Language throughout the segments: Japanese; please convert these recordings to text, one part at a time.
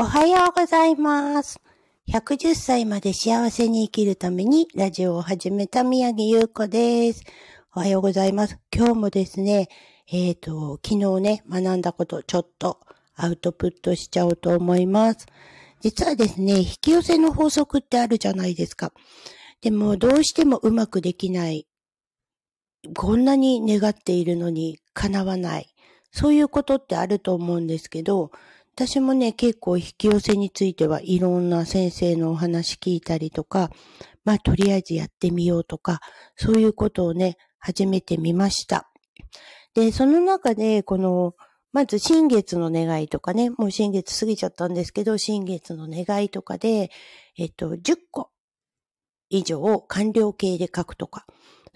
おはようございます。110歳まで幸せに生きるためにラジオを始めた宮城優子です。おはようございます。今日もですね、えっ、と、昨日ね、学んだことちょっとアウトプットしちゃおうと思います。実はですね、引き寄せの法則ってあるじゃないですか。でも、どうしてもうまくできない。こんなに願っているのに叶わない。そういうことってあると思うんですけど、私もね、結構引き寄せについてはいろんな先生のお話聞いたりとか、まあとりあえずやってみようとか、そういうことをね、始めてみました。で、その中で、この、まず新月の願いとかね、もう新月過ぎちゃったんですけど、新月の願いとかで、えっと、10個以上を完了形で書くとか、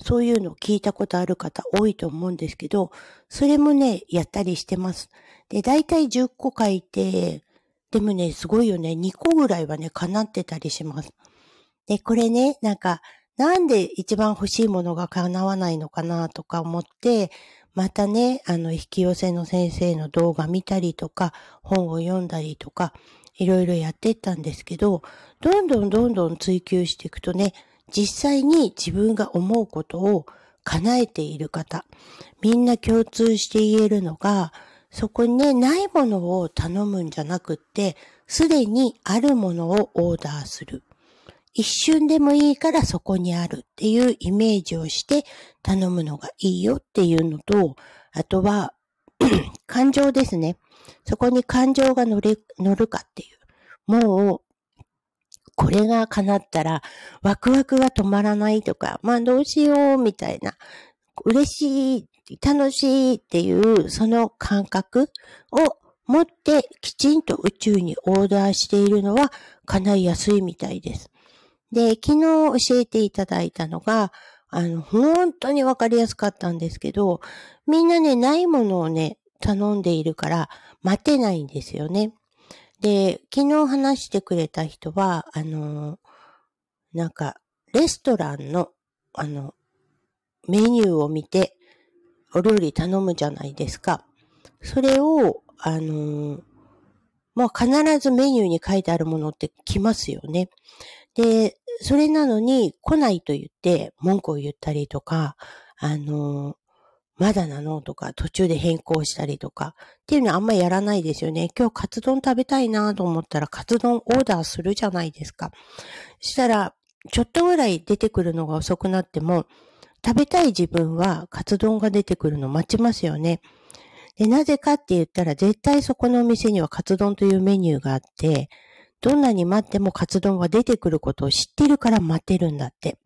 そういうのを聞いたことある方多いと思うんですけど、それもね、やったりしてます。で、だいたい10個書いて、でもね、すごいよね、2個ぐらいはね、叶ってたりします。で、これね、なんか、なんで一番欲しいものが叶わないのかなとか思って、またね、あの、引き寄せの先生の動画見たりとか、本を読んだりとか、いろいろやってったんですけど、どんどんどんどん追求していくとね、実際に自分が思うことを叶えている方、みんな共通して言えるのが、そこにね、ないものを頼むんじゃなくって、すでにあるものをオーダーする。一瞬でもいいからそこにあるっていうイメージをして頼むのがいいよっていうのと、あとは、感情ですね。そこに感情が乗れ、乗るかっていう。もう、これが叶ったら、ワクワクが止まらないとか、まあどうしようみたいな、嬉しい、楽しいっていう、その感覚を持ってきちんと宇宙にオーダーしているのは叶いやすいみたいです。で、昨日教えていただいたのが、あの、本当にわかりやすかったんですけど、みんなね、ないものをね、頼んでいるから待てないんですよね。で、昨日話してくれた人は、あの、なんか、レストランの、あの、メニューを見て、お料理頼むじゃないですか。それを、あの、まあ、必ずメニューに書いてあるものって来ますよね。で、それなのに来ないと言って文句を言ったりとか、あの、まだなのとか、途中で変更したりとか、っていうのはあんまりやらないですよね。今日カツ丼食べたいなと思ったら、カツ丼オーダーするじゃないですか。したら、ちょっとぐらい出てくるのが遅くなっても、食べたい自分はカツ丼が出てくるの待ちますよね。で、なぜかって言ったら、絶対そこのお店にはカツ丼というメニューがあって、どんなに待ってもカツ丼は出てくることを知ってるから待てるんだって。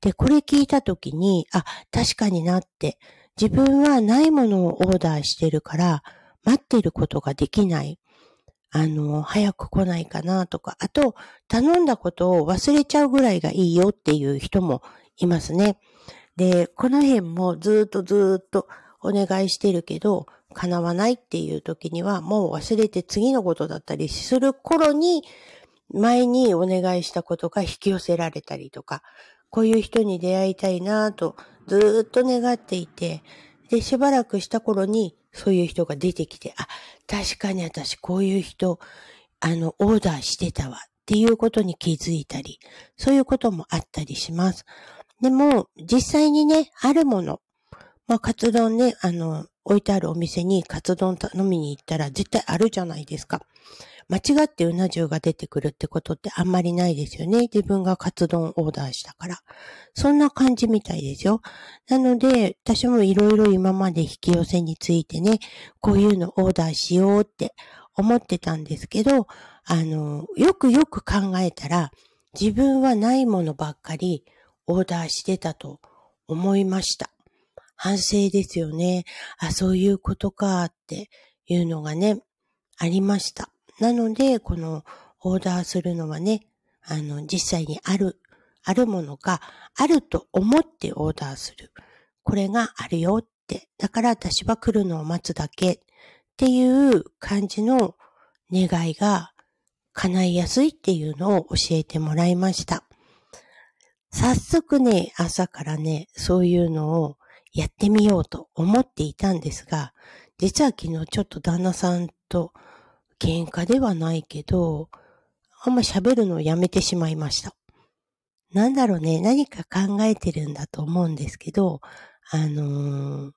で、これ聞いたときに、あ、確かになって、自分はないものをオーダーしてるから、待ってることができない。あの、早く来ないかなとか、あと、頼んだことを忘れちゃうぐらいがいいよっていう人もいますね。で、この辺もずっとずっとお願いしてるけど、叶わないっていう時には、もう忘れて次のことだったりする頃に、前にお願いしたことが引き寄せられたりとか、こういう人に出会いたいなとずっと願っていて、で、しばらくした頃にそういう人が出てきて、あ、確かに私こういう人、あの、オーダーしてたわっていうことに気づいたり、そういうこともあったりします。でも、実際にね、あるもの、まあ、カツ丼ね、あの、置いてあるお店にカツ丼頼みに行ったら絶対あるじゃないですか。間違ってうな重が出てくるってことってあんまりないですよね。自分がカツ丼オーダーしたから。そんな感じみたいですよ。なので、私もいろいろ今まで引き寄せについてね、こういうのオーダーしようって思ってたんですけど、あの、よくよく考えたら、自分はないものばっかりオーダーしてたと思いました。反省ですよね。あ、そういうことかっていうのがね、ありました。なので、このオーダーするのはね、あの、実際にある、あるものがあると思ってオーダーする。これがあるよって。だから私は来るのを待つだけっていう感じの願いが叶いやすいっていうのを教えてもらいました。早速ね、朝からね、そういうのをやってみようと思っていたんですが、実は昨日ちょっと旦那さんと喧嘩ではないけど、あんま喋るのをやめてしまいました。なんだろうね、何か考えてるんだと思うんですけど、あのー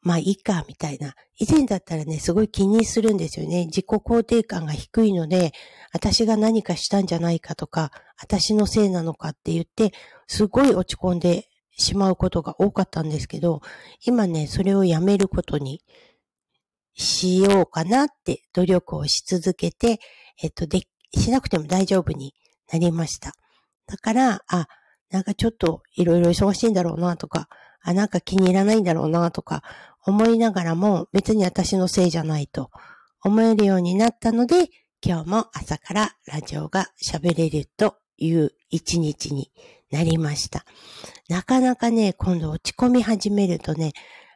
まあいいか、みたいな。以前だったらね、すごい気にするんですよね。自己肯定感が低いので、私が何かしたんじゃないかとか、私のせいなのかって言って、すごい落ち込んでしまうことが多かったんですけど、今ね、それをやめることにしようかなって努力をし続けて、えっと、で、しなくても大丈夫になりました。だから、あ、なんかちょっといろいろ忙しいんだろうなとか、あ、なんか気に入らないんだろうなとか思いながらも別に私のせいじゃないと思えるようになったので、今日も朝からラジオが喋れるという一日になりました。なかなかね、今度落ち込み始めるとね、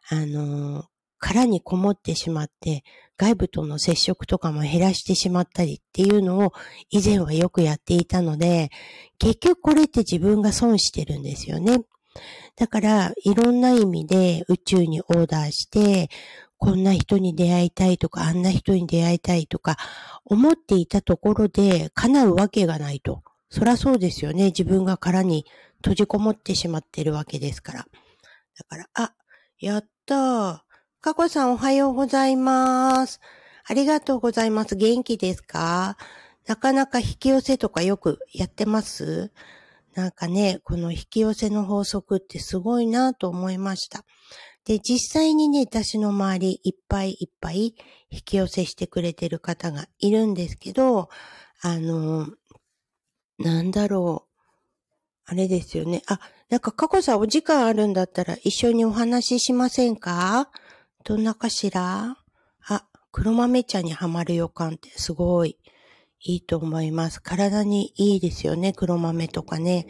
あのー、殻にこもってしまって、外部との接触とかも減らしてしまったりっていうのを以前はよくやっていたので、結局これって自分が損してるんですよね。だから、いろんな意味で宇宙にオーダーして、こんな人に出会いたいとか、あんな人に出会いたいとか、思っていたところで叶うわけがないと。そらそうですよね。自分が殻に閉じこもってしまってるわけですから。だから、あ、やったー。かこさんおはようございます。ありがとうございます。元気ですか？なかなか引き寄せとかよくやってます？なんかね、この引き寄せの法則ってすごいなと思いました。で、実際にね、私の周りいっぱいいっぱい引き寄せしてくれてる方がいるんですけど、あの、なんだろう。あれですよね。あ、なんか、過去さんお時間あるんだったら一緒にお話ししませんか？どんなかしら？あ、黒豆茶にはまる予感ってすごいいいと思います。体にいいですよね、黒豆とかね。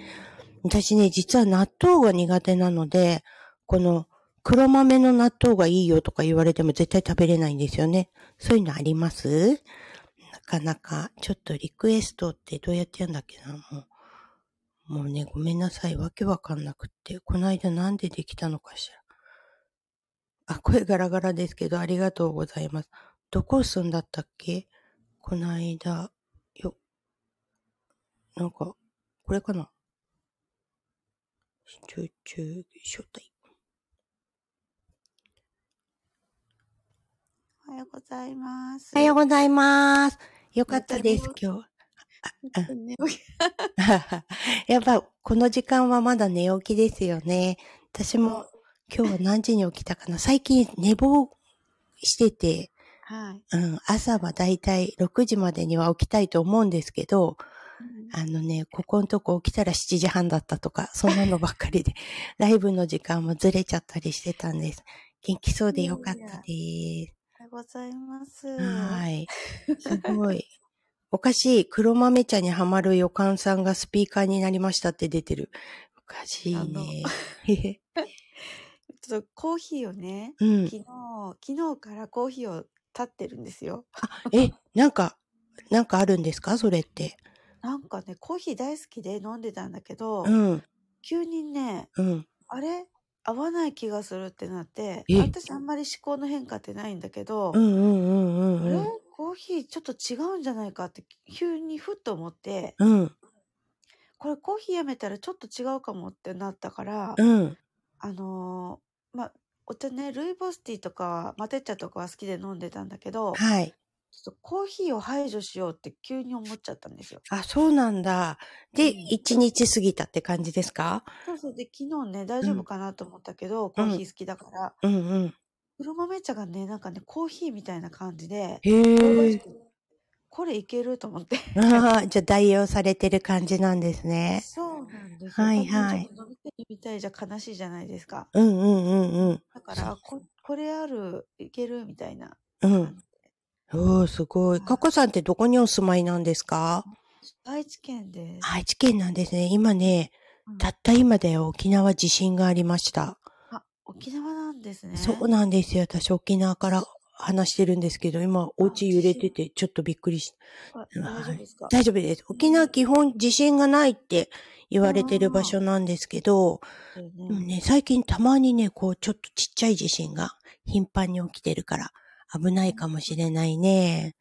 私ね、実は納豆が苦手なので、この黒豆の納豆がいいよとか言われても絶対食べれないんですよね。そういうのあります？かなか、ちょっとリクエストってどうやってやるんだっけな、もう。もうね、ごめんなさい。わけわかんなくって。この間なんでできたのかしら。あ、声ガラガラですけど、ありがとうございます。どこ住んだったっけ？この間、よなんか、これかな？集中招待？おはようございます。おはようございます。よかったです、今日。やっぱ、この時間はまだ寝起きですよね。私も今日は何時に起きたかな最近寝坊してて、はい。うん、朝はだいたい6時までには起きたいと思うんですけど、あのね、ここのとこ起きたら7時半だったとか、そんなのばっかりで、ライブの時間もずれちゃったりしてたんです。元気そうでよかったです。ございます。はい。すごい。おかしい。黒豆茶にはまる予感さんがスピーカーになりましたって出てる。おかしいね。ちょっとコーヒーをね、うん、昨日、昨日からコーヒーを立ってるんですよ。あ、え、なんか、なんかあるんですか？それって。なんかね、コーヒー大好きで飲んでたんだけど、うん。急にね、うん。あれ？合わない気がするってなって、私あんまり思考の変化ってないんだけど、うんうんうんうん、あれコーヒーちょっと違うんじゃないかって急にふっと思って、うん。これコーヒーやめたらちょっと違うかもってなったから、うん。あのー、まあ、お茶ね、ルイボスティーとかマテ茶とかは好きで飲んでたんだけど、はい。ちょっとコーヒーを排除しようって急に思っちゃったんですよ。あ、そうなんだ。で、一、うん、日過ぎたって感じですか？そうそう。で、昨日ね、大丈夫かなと思ったけど、うん、コーヒー好きだから。うんうん。黒豆茶がね、なんかね、コーヒーみたいな感じで。へえ。これいけると思って。ああ、じゃあ代用されてる感じなんですね。そうなんですよ。はいはい。飲みてみたいじゃ悲しいじゃないですか。うんうんうんうん。だから、ここれある、いけるみたいな。うん。おー、すごい。かこさんってどこにお住まいなんですか？愛知県です。愛知県なんですね。今ね、うん、たった今で沖縄地震がありました。あ、沖縄なんですね。そうなんですよ。私沖縄から話してるんですけど、今お家揺れててちょっとびっくりし大丈夫ですか？大丈夫です。沖縄基本地震がないって言われてる場所なんですけど、ねね、最近たまにね、こうちょっとちっちゃい地震が頻繁に起きてるから、危ないかもしれないね。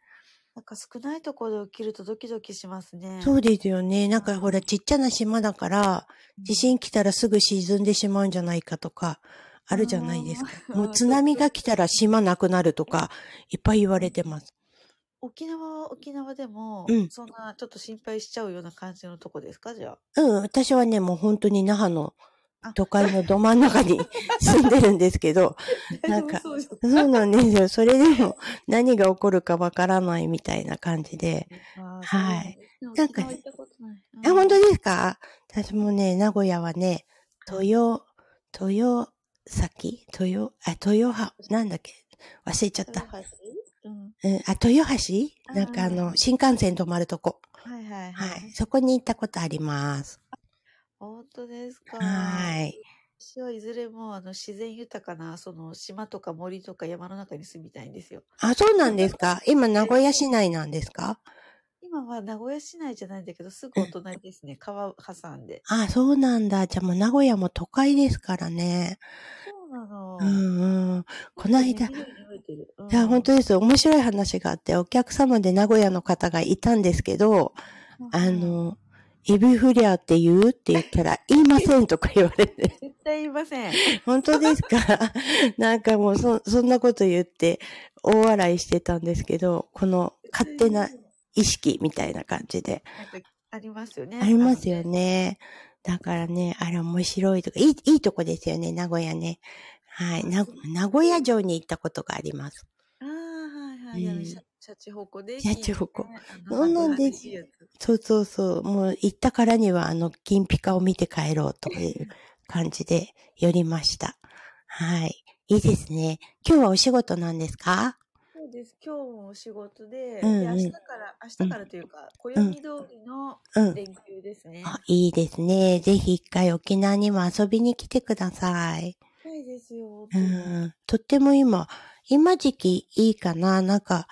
なんか少ないところで起きるとドキドキしますね。そうですよね。なんかほら、ちっちゃな島だから、地震来たらすぐ沈んでしまうんじゃないかとか、あるじゃないですか。もう津 波が来たら島なくなるとか、いっぱい言われてます。沖縄は沖縄でも、うん、そんなちょっと心配しちゃうような感じのとこですかじゃあ。うん、私はね、もう本当に那覇の都会のど真ん中に 住んでるんですけど、なんか、そうなんですよ。それでも何が起こるかわからないみたいな感じで、はい。なんか、え、本当ですか？私もね、名古屋はね、豊、豊崎？豊、あ、豊は、なんだっけ？忘れちゃった。うん、あ、豊橋？なんかあの、新幹線止まるとこ。はいはいはい。はい。そこに行ったことあります。本当ですか。はい。私はいずれもあの自然豊かなその島とか森とか山の中に住みたいんですよ。あ、そうなんですか。今名古屋市内なんですか？今は名古屋市内じゃないんだけど、すぐお隣ですね。川挟んで。あ、そうなんだ。じゃあもう名古屋も都会ですからね。そうなの。うんうん。この間、いや、本当です。面白い話があって、お客様で名古屋の方がいたんですけど、あの、エビフリアって言うって言ったら、言いませんとか言われて。絶対言いません。本当ですか？なんかもうそ、そんなこと言って大笑いしてたんですけど、この勝手な意識みたいな感じで。ありますよね。ありますよね。だからね、あれ面白いとか、いい、いいとこですよね、名古屋ね。はい。名古屋城に行ったことがあります。ああ、はいはい。うんシャチホコで。シャチホコ。そうなんです。そうそうそう。もう行ったからには、あの、金ピカを見て帰ろうという感じで寄りました。はい。いいですね。今日はお仕事なんですか？そうです。今日もお仕事で、うんうん、で明日から、明日からというか、暦通りの連休ですね、うんあ。いいですね。ぜひ一回沖縄にも遊びに来てください。はいですよ。うん。とっても今、今時期いいかな。なんか、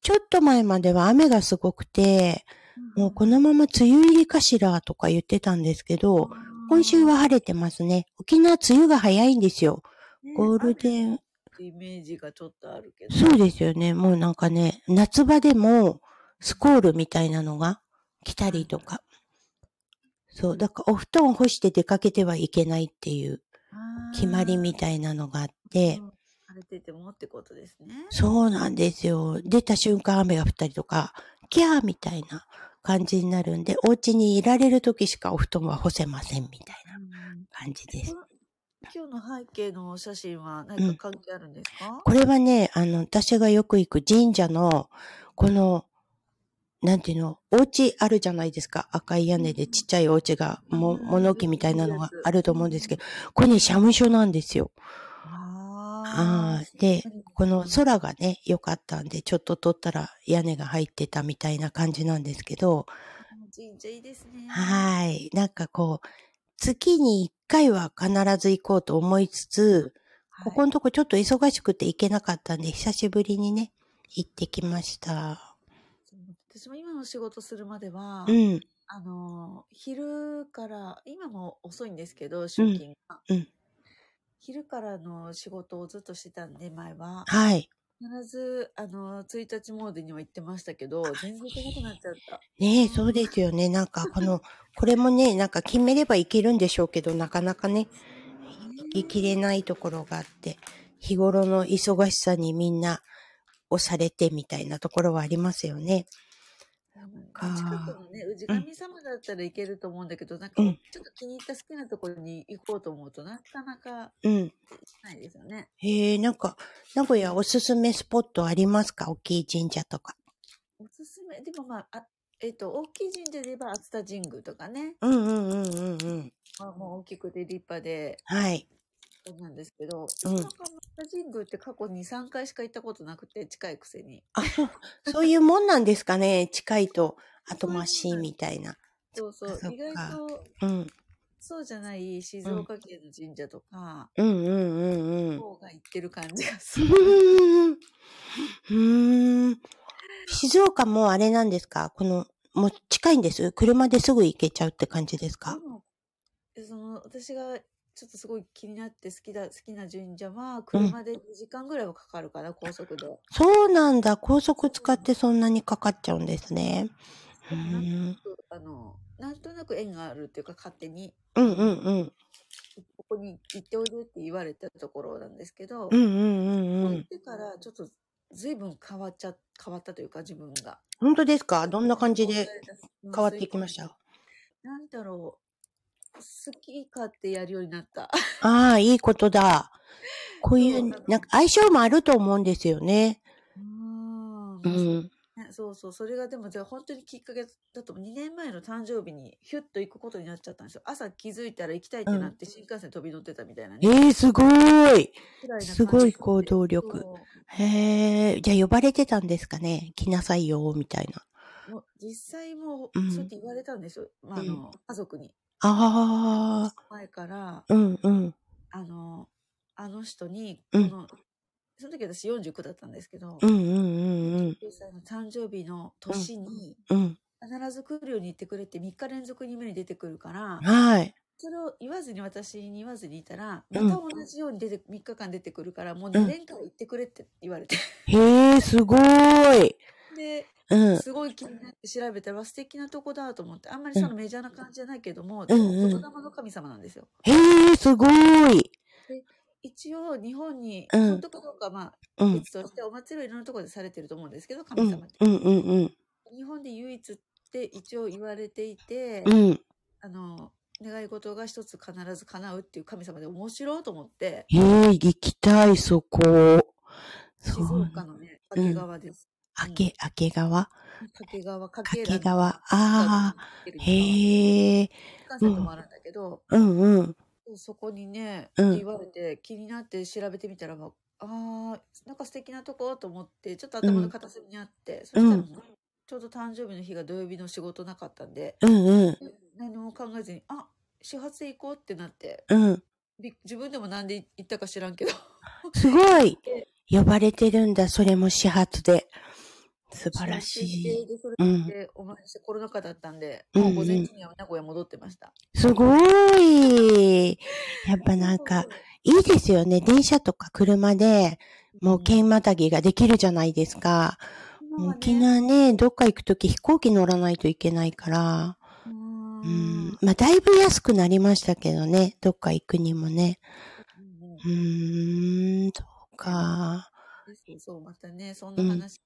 ちょっと前までは雨がすごくて、もうこのまま梅雨入りかしらとか言ってたんですけど、今週は晴れてますね。沖縄梅雨が早いんですよ。ゴールデン。イメージがちょっとあるけど。そうですよね。もうなんかね、夏場でもスコールみたいなのが来たりとか。そう。だからお布団を干して出かけてはいけないっていう決まりみたいなのがあって、晴れててもってことですね。そうなんですよ。出た瞬間雨が降ったりとか、キャーみたいな感じになるんで、お家にいられる時しかお布団は干せませんみたいな感じです。今日の背景の写真は何か関係あるんですか、うん、これはね、あの、私がよく行く神社の、この、なんていうの、お家あるじゃないですか。赤い屋根でちっちゃいお家が、も、物置みたいなのがあると思うんですけど、これね、社務所なんですよ。ああ、で、この空がね、良かったんで、ちょっと撮ったら屋根が入ってたみたいな感じなんですけど、神社いいですね。はい。なんかこう、月に一回は必ず行こうと思いつつ、はい、ここのとこちょっと忙しくて行けなかったんで、久しぶりにね、行ってきました。私も今の仕事するまでは、うん、あの、昼から、今も遅いんですけど、出勤が。うん、うん昼からの仕事をずっとしてたんで、前は。はい。必ず、あの、1日モードには行ってましたけど、全然行けなくなっちゃった。ねえ、そうですよね。なんか、この、これもね、なんか決めればいけるんでしょうけど、なかなかね、行ききれないところがあって、日頃の忙しさにみんな押されてみたいなところはありますよね。近くのね、氏神様だったらいけると思うんだけど、なんか、ちょっと気に入った好きなところに行こうと思うとなかなか、うん。ないですよね。へえ、なんか、名古屋おすすめスポットありますか？大きい神社とか。おすすめ、でもまあ、あえっ、ー、と、大きい神社で言えば熱田神宮とかね。うんうんうんうんうん。まあ、もう大きくて立派で。はい。そうなんですけど、うん、中神宮って過去に3回しか行ったことなくて、近いくせに。あ、そういうもんなんですかね。近いと後回しみたいな。そうそう。意外と、うん。そうじゃない静岡県の神社とか、うんうんうんうん。方が行ってる感じがする。うん。静岡もあれなんですか？この、もう近いんです？車ですぐ行けちゃうって感じですか？その、私がちょっとすごい気になって好きだ、好きな神社は、車で2時間ぐらいはかかるかな、高速で。そうなんだ。高速使ってそんなにかかっちゃうんですね。うん。あの、なんとなく縁があるっていうか、勝手に。うんうんうん。ここに行っておいでって言われたところなんですけど、うんうんうんうん。行ってからちょっと随分変わっちゃ、変わったというか自分が。本当ですか？どんな感じで変わっていきました？なんだろう。好き勝手やるようになった。ああ、いいことだ。こういう、なんか相性もあると思うんですよね。うん。うん。そうそう、それがでも、じゃあ本当にきっかけだと、2年前の誕生日にヒュッと行くことになっちゃったんですよ。朝気づいたら行きたいってなって、新幹線飛び乗ってたみたいなね。ええー、すごいすごい行動力。へえ、じゃあ呼ばれてたんですかね来なさいよ、みたいな。もう実際もう、そうやって言われたんですよ。まあ、あの、家族に。ああ。前から、うんうん。あの、あの人に、この、その時私49だったんですけど、うんうんうんうん。歳の誕生日の年に、必ず来るように言ってくれて3日連続に目に出てくるから、はい。それを言わずに私に言わずにいたら、また同じように出て、うん、3日間出てくるから、もう2年間行ってくれって言われて。へえ、すごい。で、うん、すごい気になって調べたら素敵なとこだと思って、あんまりそのメジャーな感じじゃないけども、うん、でも言霊の神様なんですよ。へえ、すごい。で一応日本に、うん、本当かどうかまあ別としてお祭りはいろんなところでされてると思うんですけど神様って、うんうんうん、日本で唯一って一応言われていて、うん、あの願い事が一つ必ず叶うっていう神様で面白いと思って。ええ行きたい、そこ。静岡のね、掛川です。明け、明け川掛川、掛川。ああ、へえ。関西もあるんだけど、うん。うん。そこにね、うん、言われて気になって調べてみたら、ああ、なんか素敵なとこと思って、ちょっと頭の片隅にあって、うん、そしたらちょうど誕生日の日が土曜日の仕事なかったんで、うんうん、何も考えずに、あ、始発で行こうってなって、うん、自分でもなんで行ったか知らんけど。すごい。呼ばれてるんだ、それも始発で。素晴らしい。で、それで、お前してコロナ禍だったんで、もう午前中には名古屋戻ってました。すごい。やっぱなんか、いいですよね。電車とか車で、もう県またぎができるじゃないですか。沖縄ね、どっか行くとき飛行機乗らないといけないから。うん。まあ、だいぶ安くなりましたけどね。どっか行くにもね。うん、そうか。そう、またね、そんな話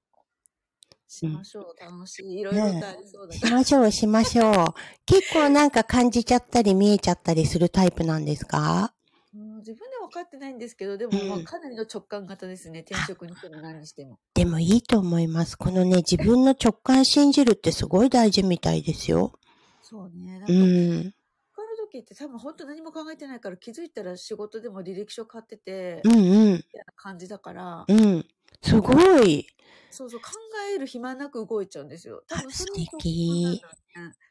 しましょう。楽しい。いろいろとありそうだ、ね、しましょう、しましょう。結構なんか感じちゃったり見えちゃったりするタイプなんですか？自分で分かってないんですけど、でも、まあ、かなりの直感型ですね。転職にしても何にしても。でもいいと思います。このね、自分の直感信じるってすごい大事みたいですよ。そうね。なんか、うん。時って多分本当何も考えてないから気づいたら仕事でも履歴書買ってて、うんうん。みたいな感じだから。うん。すごい。そうそう、考える暇なく動いちゃうんですよ。多分素敵。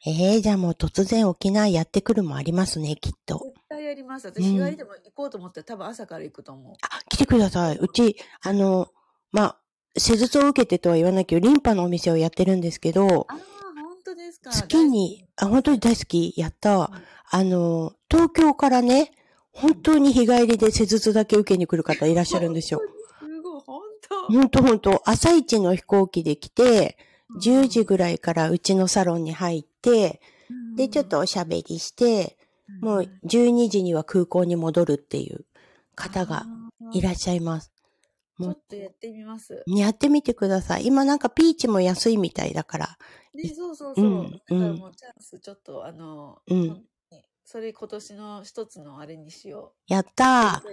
ええー、じゃあもう突然沖縄やってくるもありますね、きっと。絶対やります。私、日帰りでも行こうと思ったら、多分朝から行くと思う。あ、来てください。うち、あの、まあ、施術を受けてとは言わなきゃ、リンパのお店をやってるんですけど、ああ、本当ですか。月に、あ、本当に大好き、やった。うん、あの、東京からね、本当に日帰りで施術だけ受けに来る方いらっしゃるんですよ。ほんとほんと、朝一の飛行機で来て、10時ぐらいからうちのサロンに入って、で、ちょっとおしゃべりして、もう12時には空港に戻るっていう方がいらっしゃいます。ちょっとやってみます。やってみてください。今なんかピーチも安いみたいだから。ね、そうそうそう。うん、だからもうチャンス、ちょっとあの、うん、それ今年の一つのあれにしよう。やった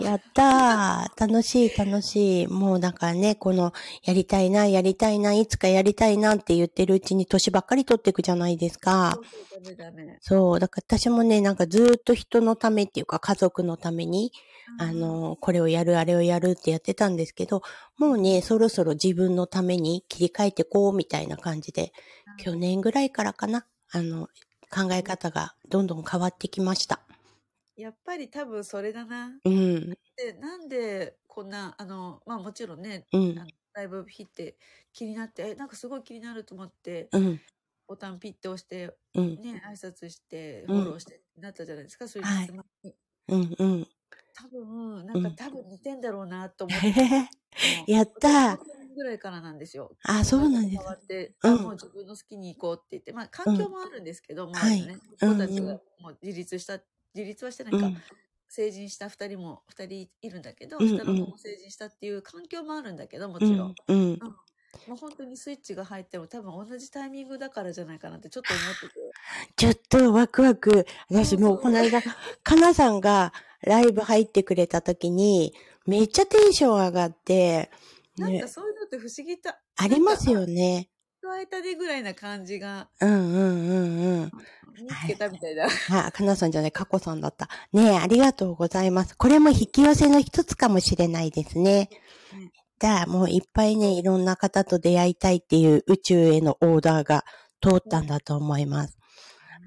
ーやったー楽しい楽しい。もうだからね、この、やりたいな、やりたいな、いつかやりたいなって言ってるうちに年ばっかり取っていくじゃないですか。そうダメそう。だから私もね、なんかずっと人のためっていうか家族のために、あの、これをやる、あれをやるってやってたんですけど、もうね、そろそろ自分のために切り替えてこうみたいな感じで、去年ぐらいからかな、あの、考え方がどんどん変わってきました。やっぱり多分それだな。うん。で、なんでこんな、あの、まあもちろんね、うん、ライブ日って気になって、え、なんかすごい気になると思って、うん、ボタンピッて押して、うん、ね、挨拶して、フォローして、なったじゃないですか、そういう質問に。うんうん。多分、なんか多分似てんだろうなと思って。やったぐらいからなんですよ。あ、そうなんです。変わって、うん、もう自分の好きに行こうって言って、まあ環境もあるんですけど、うん、まあね、子たちがもう自立した、自立はしてないか、うん、成人した二人も、二人いるんだけど、下の子も成人したっていう環境もあるんだけど、もちろん。うん。もう本当にスイッチが入っても多分同じタイミングだからじゃないかなってちょっと思ってて。ちょっとワクワク。私もうこの間、かなさんがライブ入ってくれた時に、めっちゃテンション上がって、なんかそうって不思議だ。ありますよね。加えたでぐらいな感じが。うんうんうんうん。見つけたみたいな。あ、かなさんじゃない、かこさんだった。ねえ、ありがとうございます。これも引き寄せの一つかもしれないですね。じゃあ、もういっぱいね、いろんな方と出会いたいっていう宇宙へのオーダーが通ったんだと思います。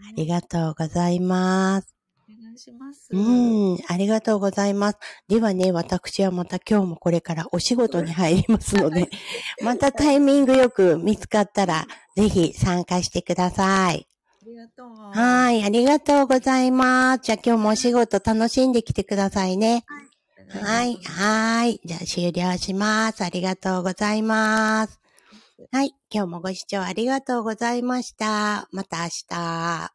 ありがとうございます。します。うん、ありがとうございます。ではね、私はまた今日もこれからお仕事に入りますので、またタイミングよく見つかったら、ぜひ参加してください。ありがとう。はい、ありがとうございます。じゃあ今日もお仕事楽しんできてくださいね。はい、はい。じゃあ終了します。ありがとうございます。はい。今日もご視聴ありがとうございました。また明日。